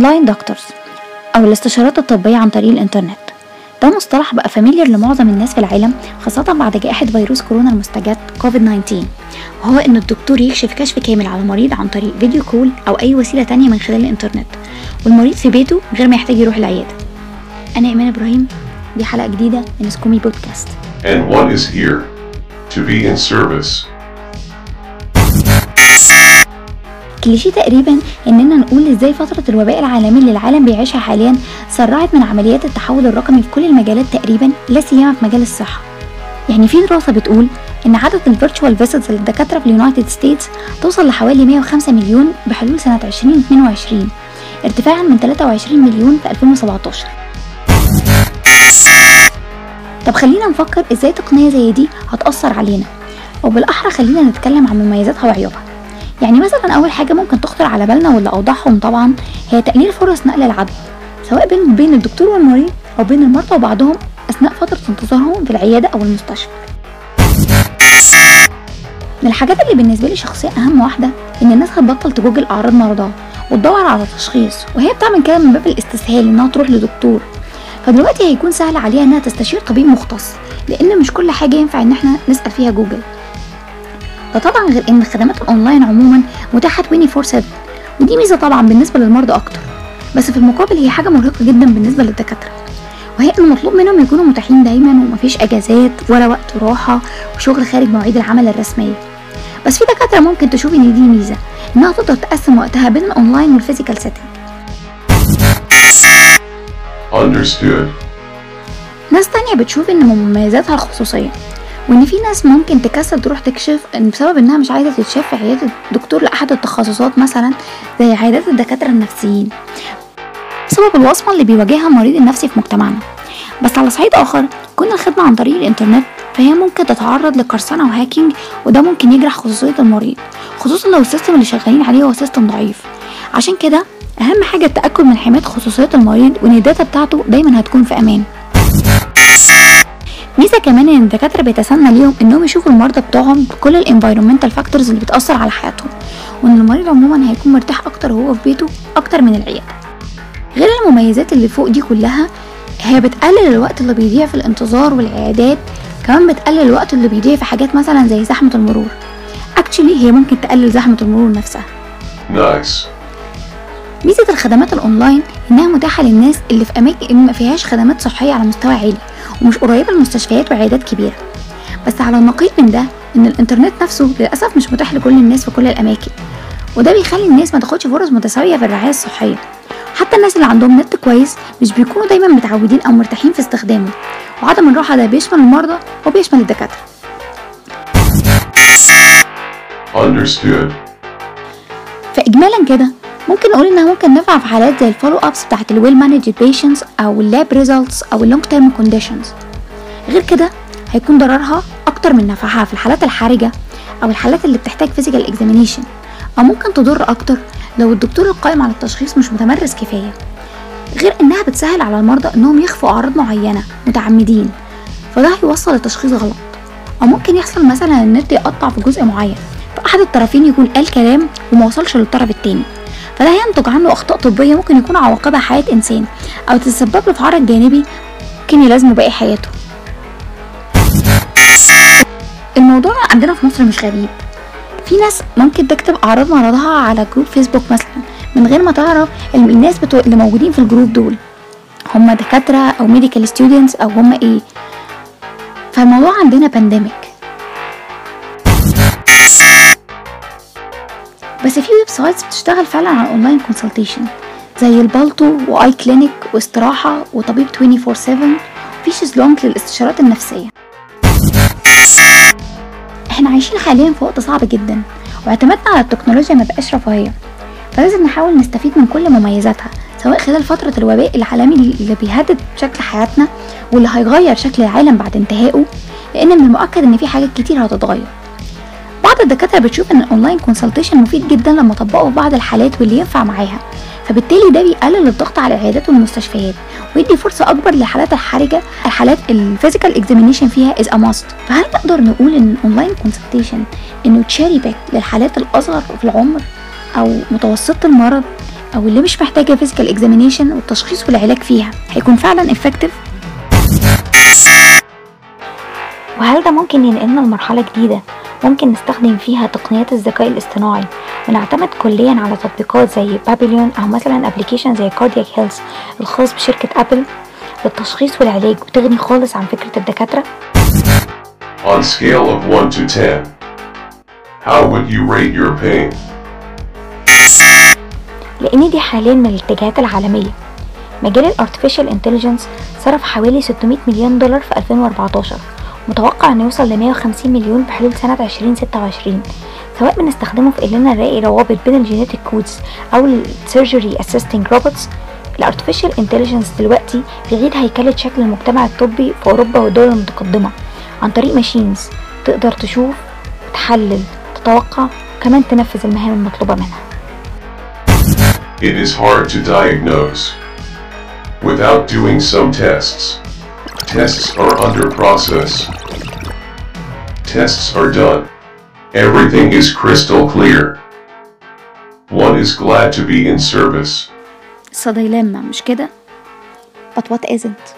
ال online doctors أو الاستشارات الطبية عن طريق الإنترنت. ده مصطلح بقى familiar لمعظم الناس في العالم خاصة بعد جائحة فيروس كورونا المستجد كوفيد 19 وهو إن الدكتور يكشف كشف كامل على المريض عن طريق video call أو أي وسيلة تانية من خلال الإنترنت. والمريض في بيته غير ما يحتاج يروح العيادة. أنا إيمان إبراهيم دي حلقة جديدة من سكومي podcast. And one is here to be in service. كليشيه تقريبا إننا نقول إزاي فترة الوباء العالمي اللي العالم بيعيشها حاليا سرعت من عمليات التحول الرقمي في كل المجالات تقريبا لا سيما في مجال الصحة. يعني في دراسة بتقول إن عدد ال virtual visits للدكاتره في ال United States توصل لحوالي 105 مليون بحلول سنة 2022 ارتفاعا من 23 مليون في 2017 طب خلينا نفكر إزاي تقنية زي دي هتأثر علينا أو بالاحرى خلينا نتكلم عن مميزاتها وعيوبها. يعني مثلا أول حاجة ممكن تخطر على بالنا واللي أوضحهم طبعا هي تقليل فرص نقل العدوى سواء بين بين الدكتور والمريض أو بين المرضى وبعضهم أثناء فترة انتظارهم في العيادة أو المستشفى. من الحاجات اللي بالنسبة لي شخصيا أهم واحدة إن الناس هتبطل تجوجل اعراض مرضاها وتدور على تشخيص وهي بتعمل كده من باب الاستسهال إنها تروح لدكتور. فدلوقتي هيكون سهل عليها إنها تستشير طبيب مختص لأن مش كل حاجة ينفع إن إحنا نسأل فيها جوجل. ده طبعا غير إن الخدمات الاونلاين عموما متاحة 24 7 ودي ميزة طبعا بالنسبة للمرضى أكتر. بس في المقابل هي حاجة مرهقة جدا بالنسبة للدكاترة. وهي إن مطلوب منهم يكونوا متاحين دايما ومفيش إجازات ولا وقت راحة وشغل خارج مواعيد العمل الرسمية. بس في دكاترة ممكن تشوف إن دي ميزة إنها تقدر تقسم وقتها بين ال online وال physical setting. ناس تانية بتشوف إن مميزاتها الخصوصية وإن في ناس ممكن تكسل تروح تكشف إن بسبب إنها مش عايزة تتشاف في عيادة دكتور لأحد التخصصات مثلا زي عيادات الدكاترة النفسيين. بسبب الوصمة اللي بيواجهها المريض النفسي في مجتمعنا. بس على صعيد آخر كون الخدمة عن طريق الإنترنت فهي ممكن تتعرض لقرصنة و hacking وده ممكن يجرح خصوصية المريض خصوصا لو ال system اللي شغالين عليه هو system ضعيف. عشان كده أهم حاجة التأكد من حماية خصوصية المريض وإن ال data بتاعته دايما هتكون في أمان. ميزة كمان إن الدكاترة بيتسنى ليهم إنهم يشوفوا المرضى بتوعهم بكل ال environmental factors اللي بتأثر على حياتهم وإن المريض عموما هيكون مرتاح أكتر وهو في بيته أكتر من العياده غير المميزات اللي فوق دي كلها هي بتقلل الوقت اللي بيضيع في الانتظار والعيادات كمان بتقلل الوقت اللي بيضيع في حاجات مثلا زي زحمة المرور. actually هي ممكن تقلل زحمة المرور نفسها. Nice. ميزة الخدمات الأونلاين إنها متاحة للناس اللي في أماكن ما فيهاش خدمات صحية على مستوى عالي. ومش قريبة لمستشفيات وعيادات كبيرة. بس على النقيض من ده إن الإنترنت نفسه للأسف مش متاح لكل الناس في كل الأماكن. وده بيخلي الناس ما تاخدش فرص متساوية في الرعاية الصحية. حتى الناس اللي عندهم نت كويس مش بيكونوا دايما متعودين أو مرتاحين في استخدامه. وعدم الراحة ده بيشمل المرضى وبيشمل الدكاترة. Understood. فاجمالا كده ممكن نقول إنها ممكن تنفع في حالات زي ال follow ups بتاعت ال well managed patients أو ال lab results أو ال long term conditions غير كده هيكون ضررها أكتر من نفعها في الحالات الحرجة أو الحالات اللي بتحتاج physical examination أو ممكن تضر أكتر لو الدكتور القائم على التشخيص مش متمرس كفاية. غير إنها بتسهل على المرضى إنهم يخفوا أعراض معينة متعمدين. فده هيوصل لتشخيص غلط. أو ممكن يحصل مثلا النت يقطع في جزء معين فأحد الطرفين يكون قال كلام وما وصلش للطرف التاني. فده هينتج عنه أخطاء طبية ممكن يكون عواقبها حياة إنسان أو تتسبب له في عرض جانبي ممكن يلازمه باقي حياته. الموضوع عندنا في مصر مش غريب. في ناس ممكن تكتب أعراض مرضها على group فيسبوك مثلا من غير ما تعرف ال- الناس بتوع اللي موجودين في ال group دول هم دكاترة أو medical students أو هم إيه. فالموضوع عندنا pandemic بس في websites بتشتغل فعلا على ال online consultation زي البالتو وآي كلينيك واستراحة وطبيب 24 7 وفي شيزلونج للاستشارات النفسية. إحنا عايشين حاليا في وقت صعب جدا واعتمادنا على التكنولوجيا ما بقاش رفاهية. فلازم نحاول نستفيد من كل مميزاتها سواء خلال فترة الوباء العالمي اللي بيهدد شكل حياتنا واللي هيغير شكل العالم بعد انتهائه لأن من المؤكد إن في حاجات كتير هتتغير. بعض الدكاترة بتشوف إن ال online consultation مفيد جدا لما طبقه في بعض الحالات واللي ينفع معاها. فبالتالي ده بيقلل الضغط على العيادات والمستشفيات ويدي فرصة أكبر للحالات الحرجة الحالات ال physical examination فيها is a must فهل نقدر نقول إن ال online consultation إنه تشاري باك للحالات الأصغر في العمر أو متوسطة المرض أو اللي مش محتاجة physical examination والتشخيص والعلاج فيها هيكون فعلا effective وهل ده ممكن ينقلنا لمرحلة جديدة؟ ممكن نستخدم فيها تقنيات الذكاء الاصطناعي. ونعتمد كليا على تطبيقات زي بابليون أو مثلا application زي Cardiac Health الخاص بشركة أبل للتشخيص والعلاج وتغني خالص عن فكرة الدكاترة. On scale of 1 to 10, how would you rate your pain? لأن دي حاليا من الاتجاهات العالمية. مجال ال Artificial Intelligence صرف حوالي 600 مليون دولار في 2014 متوقع انه يوصل ل 150 مليون بحلول سنة 2026 سواء بنستخدمه في اننا نلاقي روابط بين الجينيتك كودز أو ال Surgery Assisting Robots ال Artificial Intelligence دلوقتي بيعيد هيكلة شكل المجتمع الطبي في أوروبا والدول المتقدمة عن طريق ماشينز تقدر تشوف تحلل تتوقع كمان تنفذ المهام المطلوبة منها It is hard to diagnose without doing some tests. Tests are under process. Tests are done. Everything is crystal clear. One is glad to be in service. It's a dilemma مش كده؟ But what isn't?